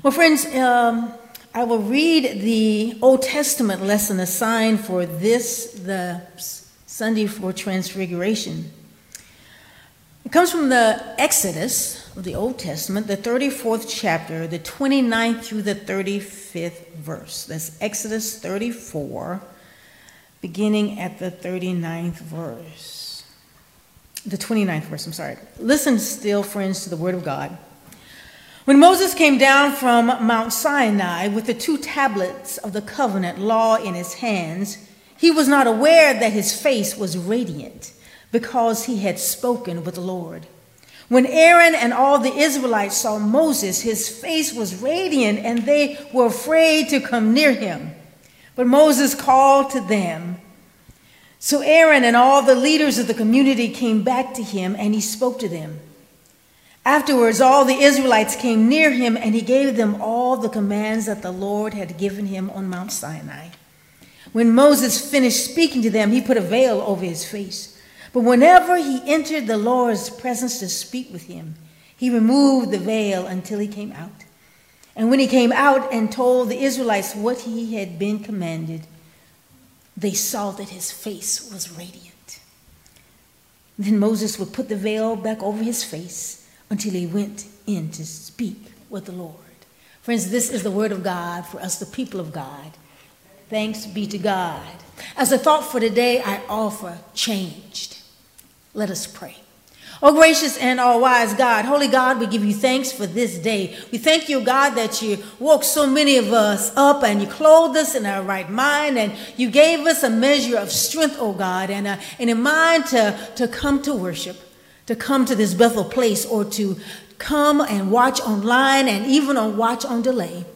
Well, friends, um, I will read the Old Testament lesson assigned for this, the Sunday for Transfiguration. It comes from the Exodus of the Old Testament, the 34th chapter, the 29th through the 35th verse. That's Exodus 34, beginning at the 39th verse. The 29th verse, I'm sorry. Listen still, friends, to the Word of God. When Moses came down from Mount Sinai with the two tablets of the covenant law in his hands, he was not aware that his face was radiant because he had spoken with the Lord. When Aaron and all the Israelites saw Moses, his face was radiant and they were afraid to come near him. But Moses called to them. So Aaron and all the leaders of the community came back to him and he spoke to them. Afterwards, all the Israelites came near him, and he gave them all the commands that the Lord had given him on Mount Sinai. When Moses finished speaking to them, he put a veil over his face. But whenever he entered the Lord's presence to speak with him, he removed the veil until he came out. And when he came out and told the Israelites what he had been commanded, they saw that his face was radiant. Then Moses would put the veil back over his face until he went in to speak with the Lord. Friends, this is the word of God for us, the people of God. Thanks be to God. As a thought for today, I offer changed. Let us pray. Oh, gracious and all wise God, holy God, we give you thanks for this day. We thank you, God, that you woke so many of us up and you clothed us in our right mind and you gave us a measure of strength, oh God, and, a, and a mind to, to come to worship to come to this Bethel place or to come and watch online and even on watch on delay.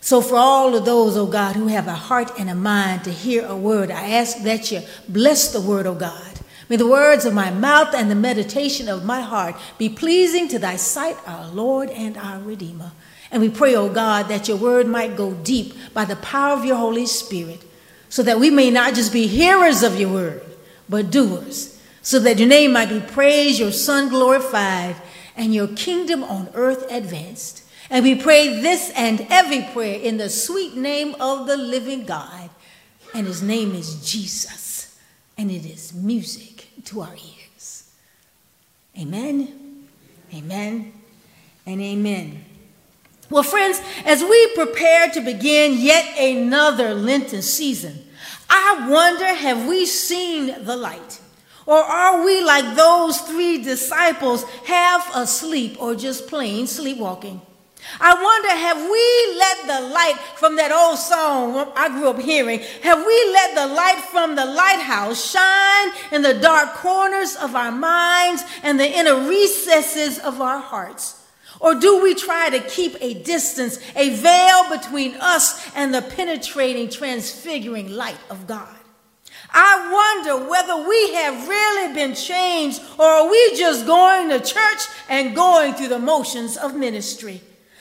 So, for all of those, oh God, who have a heart and a mind to hear a word, I ask that you bless the word, oh God. May the words of my mouth and the meditation of my heart be pleasing to thy sight, our Lord and our Redeemer. And we pray, oh God, that your word might go deep by the power of your Holy Spirit, so that we may not just be hearers of your word, but doers so that your name might be praised, your Son glorified, and your kingdom on earth advanced. And we pray this and every prayer in the sweet name of the living God. And his name is Jesus. And it is music to our ears. Amen, amen, and amen. Well, friends, as we prepare to begin yet another Lenten season, I wonder have we seen the light? Or are we like those three disciples, half asleep or just plain sleepwalking? I wonder, have we let the light from that old song I grew up hearing, have we let the light from the lighthouse shine in the dark corners of our minds and the inner recesses of our hearts? Or do we try to keep a distance, a veil between us and the penetrating, transfiguring light of God? I wonder whether we have really been changed or are we just going to church and going through the motions of ministry.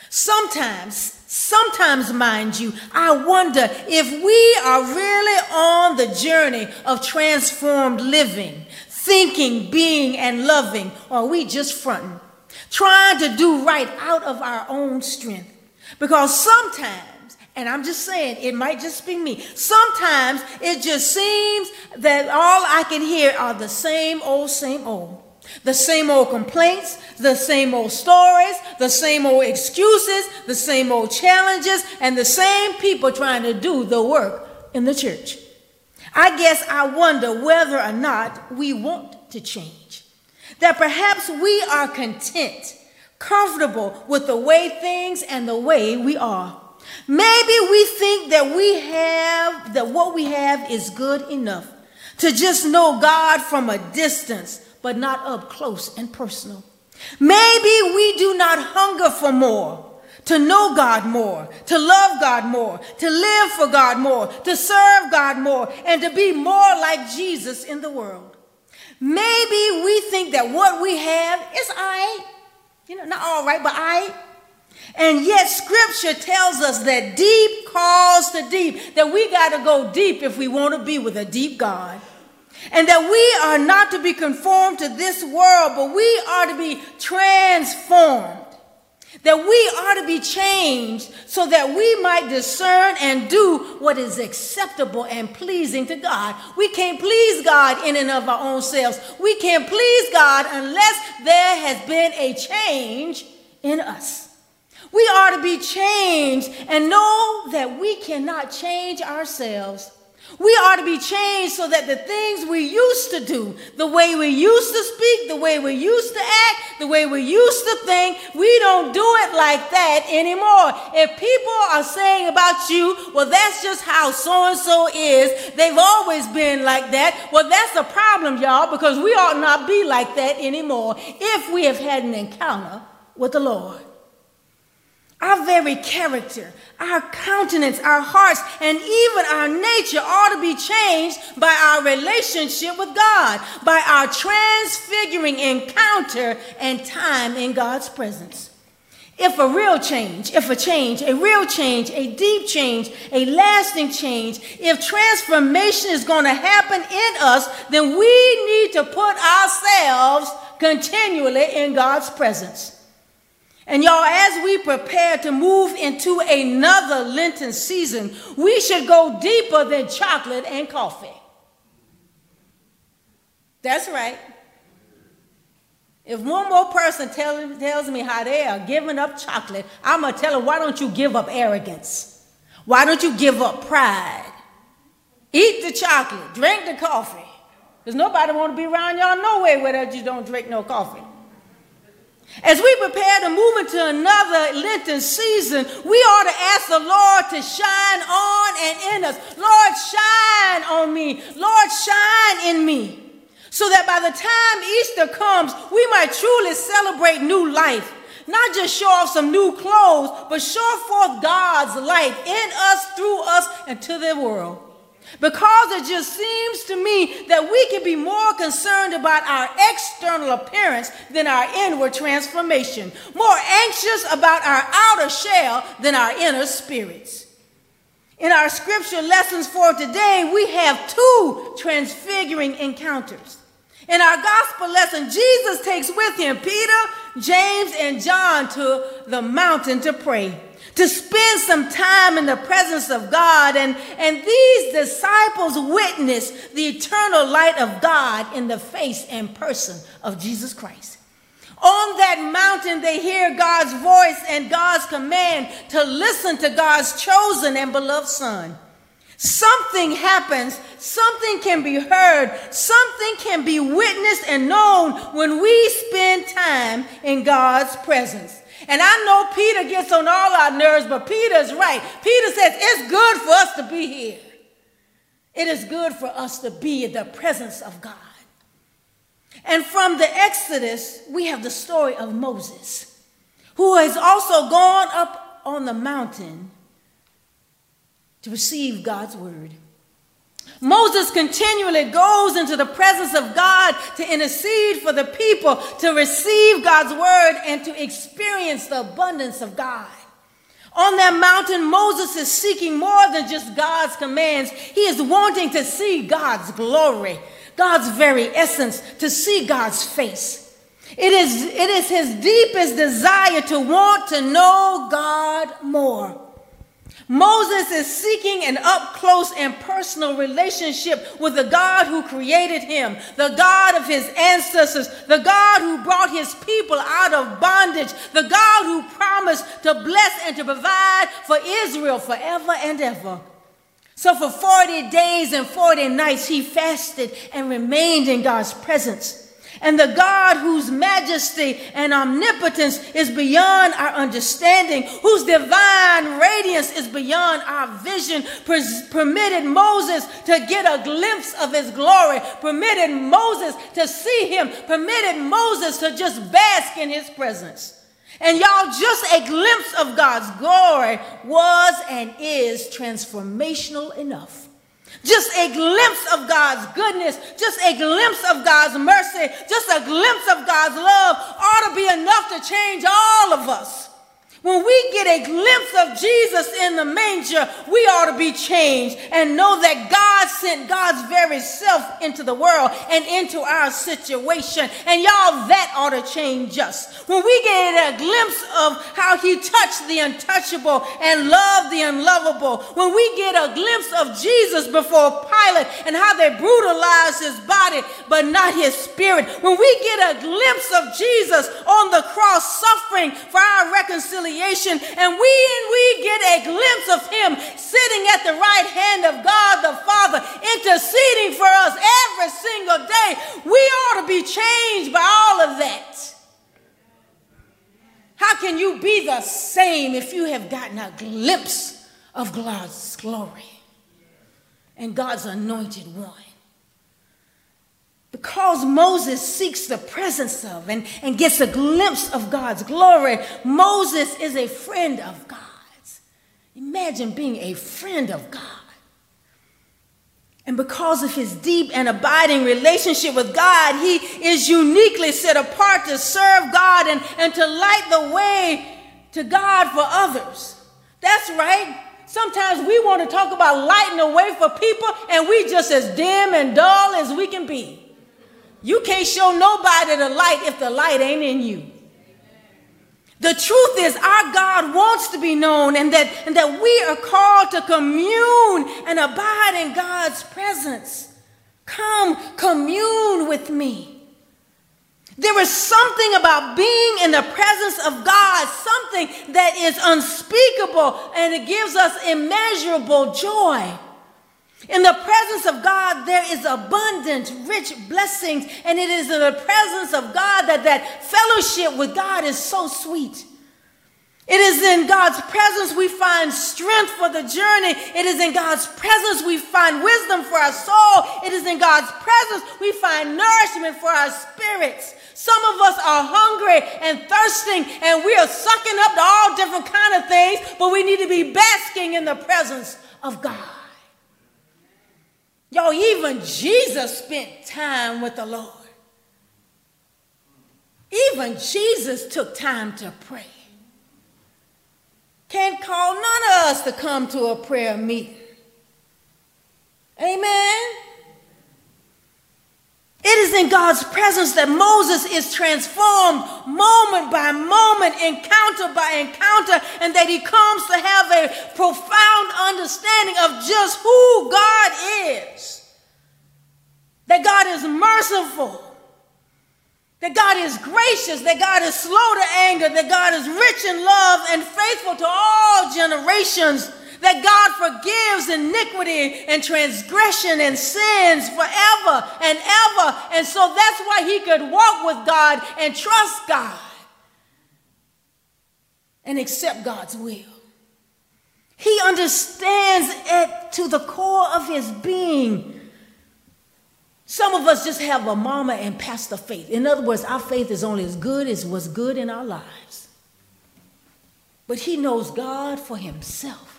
Sometimes, sometimes, mind you, I wonder if we are really on the journey of transformed living, thinking, being, and loving, or are we just fronting, trying to do right out of our own strength? Because sometimes, and I'm just saying, it might just be me. Sometimes it just seems that all I can hear are the same old, same old. The same old complaints, the same old stories, the same old excuses, the same old challenges, and the same people trying to do the work in the church. I guess I wonder whether or not we want to change. That perhaps we are content, comfortable with the way things and the way we are. Maybe we think that we have, that what we have is good enough to just know God from a distance, but not up close and personal. Maybe we do not hunger for more, to know God more, to love God more, to live for God more, to serve God more, and to be more like Jesus in the world. Maybe we think that what we have is I, right. you know, not all right, but I. And yet, scripture tells us that deep calls to deep, that we got to go deep if we want to be with a deep God. And that we are not to be conformed to this world, but we are to be transformed. that we are to be changed so that we might discern and do what is acceptable and pleasing to God. We can't please God in and of our own selves. We can't please God unless there has been a change in us. We are to be changed and know that we cannot change ourselves. We are to be changed so that the things we used to do, the way we used to speak, the way we used to act, the way we used to think, we don't do it like that anymore. If people are saying about you, well, that's just how so and so is, they've always been like that, well, that's a problem, y'all, because we ought not be like that anymore if we have had an encounter with the Lord. Our very character, our countenance, our hearts, and even our nature ought to be changed by our relationship with God, by our transfiguring encounter and time in God's presence. If a real change, if a change, a real change, a deep change, a lasting change, if transformation is going to happen in us, then we need to put ourselves continually in God's presence. And y'all, as we prepare to move into another Lenten season, we should go deeper than chocolate and coffee. That's right. If one more person tell, tells me how they are giving up chocolate, I'm going to tell them, why don't you give up arrogance? Why don't you give up pride? Eat the chocolate, drink the coffee. Because nobody want to be around y'all no way where you don't drink no coffee. As we prepare to move into another Lenten season, we ought to ask the Lord to shine on and in us. Lord, shine on me. Lord, shine in me. So that by the time Easter comes, we might truly celebrate new life. Not just show off some new clothes, but show forth God's light in us, through us, and to the world. Because it just seems to me that we can be more concerned about our external appearance than our inward transformation, more anxious about our outer shell than our inner spirits. In our scripture lessons for today, we have two transfiguring encounters. In our gospel lesson, Jesus takes with him Peter, James, and John to the mountain to pray to spend some time in the presence of God. And, and these disciples witness the eternal light of God in the face and person of Jesus Christ. On that mountain, they hear God's voice and God's command to listen to God's chosen and beloved Son. Something happens, something can be heard, something can be witnessed and known when we spend time in God's presence. And I know Peter gets on all our nerves, but Peter's right. Peter says it's good for us to be here. It is good for us to be in the presence of God. And from the Exodus, we have the story of Moses, who has also gone up on the mountain to receive God's word. Moses continually goes into the presence of God to intercede for the people, to receive God's word, and to experience the abundance of God. On that mountain, Moses is seeking more than just God's commands. He is wanting to see God's glory, God's very essence, to see God's face. It is, it is his deepest desire to want to know God more. Moses is seeking an up close and personal relationship with the God who created him, the God of his ancestors, the God who brought his people out of bondage, the God who promised to bless and to provide for Israel forever and ever. So for 40 days and 40 nights, he fasted and remained in God's presence and the God whose majesty and omnipotence is beyond our understanding, whose divine radiance is beyond our vision, permitted Moses to get a glimpse of his glory, permitted Moses to see him, permitted Moses to just bask in his presence. And y'all, just a glimpse of God's glory was and is transformational enough. Just a glimpse of God's goodness, just a glimpse of God's mercy, just a glimpse of God's love ought to be enough to change all of us. When we get a glimpse of Jesus in the manger, we ought to be changed and know that God sent God's very self into the world and into our situation. And y'all, that ought to change us. When we get a glimpse of how he touched the untouchable and loved the unlovable, when we get a glimpse of Jesus before Pilate and how they brutalized his body but not his spirit, when we get a glimpse of Jesus on the cross suffering for our reconciliation, reconciliation, and we and we get a glimpse of him sitting at the right hand of God the Father, interceding for us every single day. We ought to be changed by all of that. How can you be the same if you have gotten a glimpse of God's glory and God's anointed one? Because Moses seeks the presence of and, and gets a glimpse of God's glory, Moses is a friend of God's. Imagine being a friend of God. And because of his deep and abiding relationship with God, he is uniquely set apart to serve God and, and to light the way to God for others. That's right. Sometimes we want to talk about lighting the way for people, and we just as dim and dull as we can be. You can't show nobody the light if the light ain't in you. The truth is, our God wants to be known, and that, and that we are called to commune and abide in God's presence. Come, commune with me. There is something about being in the presence of God, something that is unspeakable, and it gives us immeasurable joy. In the presence of God, there is abundant, rich blessings, and it is in the presence of God that that fellowship with God is so sweet. It is in God's presence we find strength for the journey. It is in God's presence we find wisdom for our soul. It is in God's presence we find nourishment for our spirits. Some of us are hungry and thirsting and we are sucking up to all different kind of things, but we need to be basking in the presence of God. Yo, even Jesus spent time with the Lord. Even Jesus took time to pray. Can't call none of us to come to a prayer meeting. Amen. It is in God's presence that Moses is transformed moment by moment, encounter by encounter, and that he comes to have a profound understanding of just who God is. That God is merciful, that God is gracious, that God is slow to anger, that God is rich in love and faithful to all generations that God forgives iniquity and transgression and sins forever and ever. And so that's why he could walk with God and trust God and accept God's will. He understands it to the core of his being. Some of us just have a mama and pastor faith. In other words, our faith is only as good as what's good in our lives. But he knows God for himself.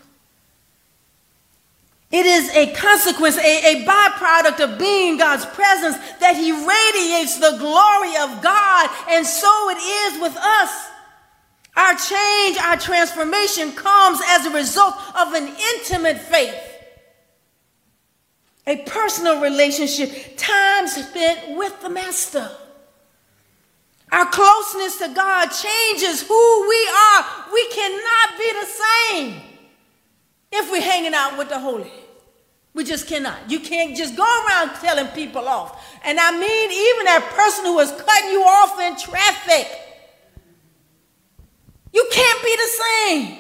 It is a consequence, a, a byproduct of being God's presence that He radiates the glory of God, and so it is with us. Our change, our transformation comes as a result of an intimate faith, a personal relationship, time spent with the Master. Our closeness to God changes who we are. We cannot be the same if we're hanging out with the holy. We just cannot. You can't just go around telling people off. And I mean, even that person who is cutting you off in traffic. You can't be the same.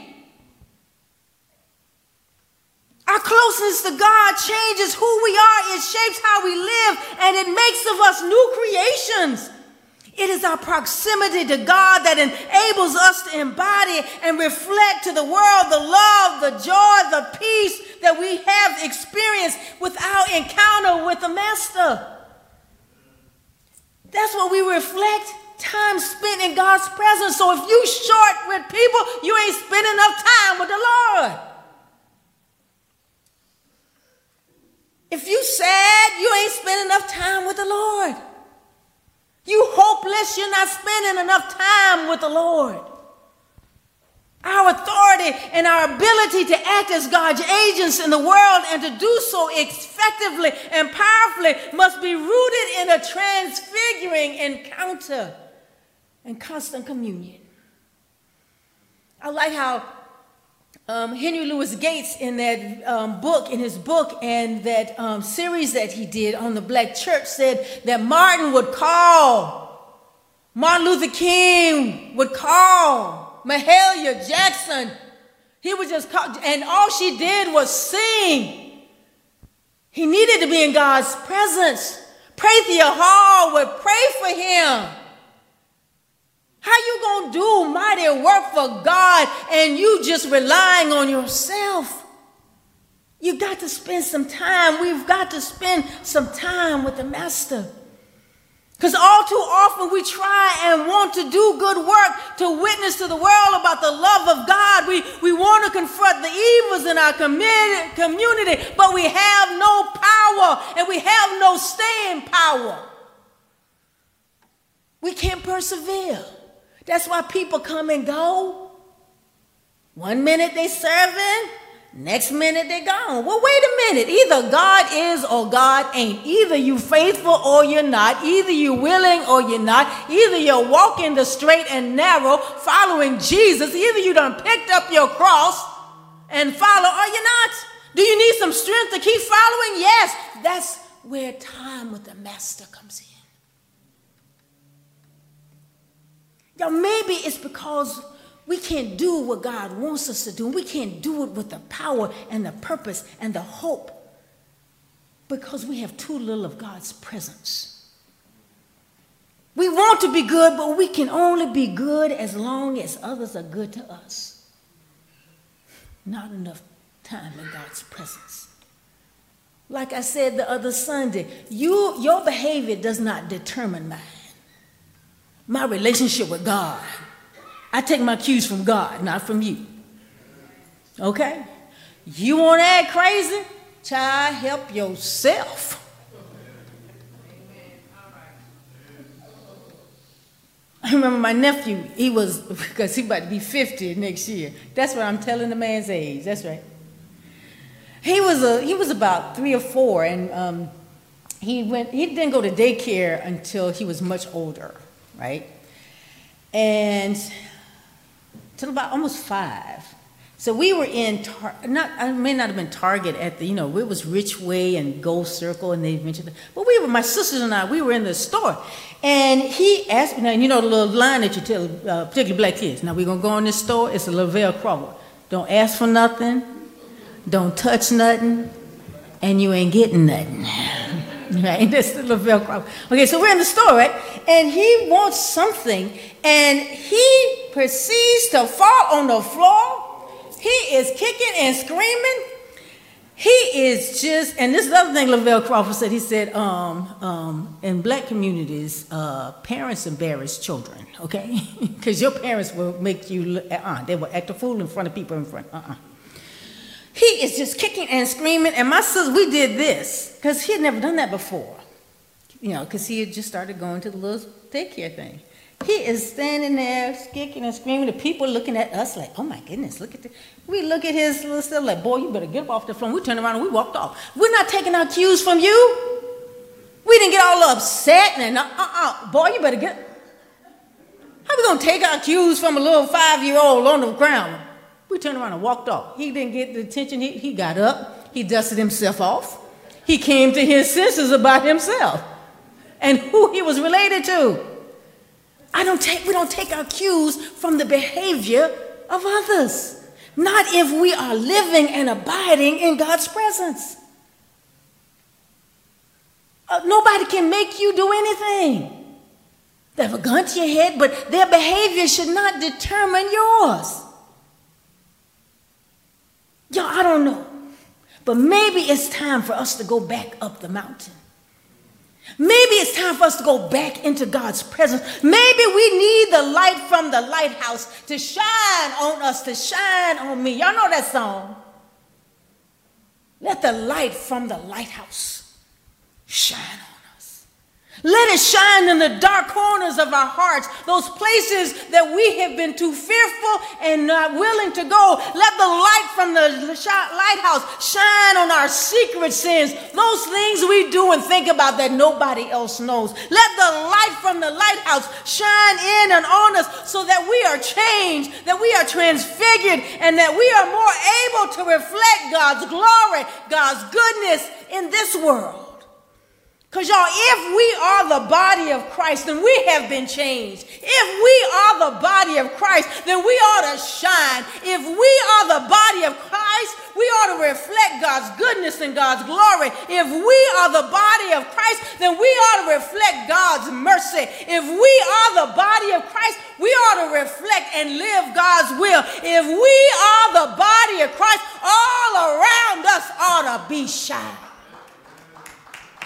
Our closeness to God changes who we are, it shapes how we live, and it makes of us new creations. It is our proximity to God that enables us to embody and reflect to the world the love, the joy, the peace that we have experienced with our encounter with the Master. That's what we reflect time spent in God's presence. So if you short with people, you ain't spending enough time with the Lord. If you sad, you ain't spending enough time with the Lord. You hopeless, you're not spending enough time with the Lord. Our authority and our ability to act as God's agents in the world and to do so effectively and powerfully must be rooted in a transfiguring encounter and constant communion. I like how um, Henry Louis Gates, in that um, book, in his book, and that um, series that he did on the black church, said that Martin would call, Martin Luther King would call, Mahalia Jackson. He was just call, and all she did was sing. He needed to be in God's presence. Prathia Hall would pray for him. How you gonna do mighty work for God and you just relying on yourself? You got to spend some time. We've got to spend some time with the Master. Because all too often we try and want to do good work to witness to the world about the love of God. We, we want to confront the evils in our community, but we have no power and we have no staying power. We can't persevere. That's why people come and go. One minute they serving, next minute they gone. Well, wait a minute. Either God is or God ain't. Either you faithful or you're not. Either you willing or you're not. Either you're walking the straight and narrow, following Jesus. Either you done picked up your cross and follow or you're not. Do you need some strength to keep following? Yes. That's where time with the master comes in. Now, maybe it's because we can't do what God wants us to do. We can't do it with the power and the purpose and the hope because we have too little of God's presence. We want to be good, but we can only be good as long as others are good to us. Not enough time in God's presence. Like I said the other Sunday, you, your behavior does not determine mine my relationship with God. I take my cues from God, not from you. Okay? You want to act crazy? Try help yourself. I remember my nephew, he was, because he about to be 50 next year. That's what I'm telling the man's age. That's right. He was, a, he was about three or four, and um, he, went, he didn't go to daycare until he was much older right? And till about almost five. So we were in, tar- not, I may not have been Target at the, you know, it was Richway and Gold Circle, and they mentioned it. But we were, my sisters and I, we were in the store. And he asked me, now, you know the little line that you tell, uh, particularly black kids, now we're going to go in this store, it's a Lavell Crawford. Don't ask for nothing, don't touch nothing, and you ain't getting nothing. right? That's the Lavell Crawford. Okay, so we're in the store, right? And he wants something, and he proceeds to fall on the floor. He is kicking and screaming. He is just, and this is the other thing Lavell Crawford said. He said, um, um, in black communities, uh, parents embarrass children, okay? Because your parents will make you, uh-uh, they will act a fool in front of people in front, uh-uh. He is just kicking and screaming. And my sister, we did this because he had never done that before, you know, because he had just started going to the little daycare thing. He is standing there kicking and screaming. The people looking at us like, oh my goodness, look at this. We look at his little stuff like, boy, you better get up off the floor. We turned around and we walked off. We're not taking our cues from you. We didn't get all upset and uh-uh, boy, you better get. How we gonna take our cues from a little five-year-old on the ground? We turned around and walked off. He didn't get the attention. He, he got up. He dusted himself off. He came to his senses about himself and who he was related to. I don't take, we don't take our cues from the behavior of others. Not if we are living and abiding in God's presence. Uh, nobody can make you do anything. They have a gun to your head, but their behavior should not determine yours. Yo, I don't know. But maybe it's time for us to go back up the mountain. Maybe it's time for us to go back into God's presence. Maybe we need the light from the lighthouse to shine on us, to shine on me. Y'all know that song. Let the light from the lighthouse shine on. Let it shine in the dark corners of our hearts, those places that we have been too fearful and not willing to go. Let the light from the lighthouse shine on our secret sins, those things we do and think about that nobody else knows. Let the light from the lighthouse shine in and on us so that we are changed, that we are transfigured, and that we are more able to reflect God's glory, God's goodness in this world. Because, y'all, if we are the body of Christ, then we have been changed. If we are the body of Christ, then we ought to shine. If we are the body of Christ, we ought to reflect God's goodness and God's glory. If we are the body of Christ, then we ought to reflect God's mercy. If we are the body of Christ, we ought to reflect and live God's will. If we are the body of Christ, all around us ought to be shine.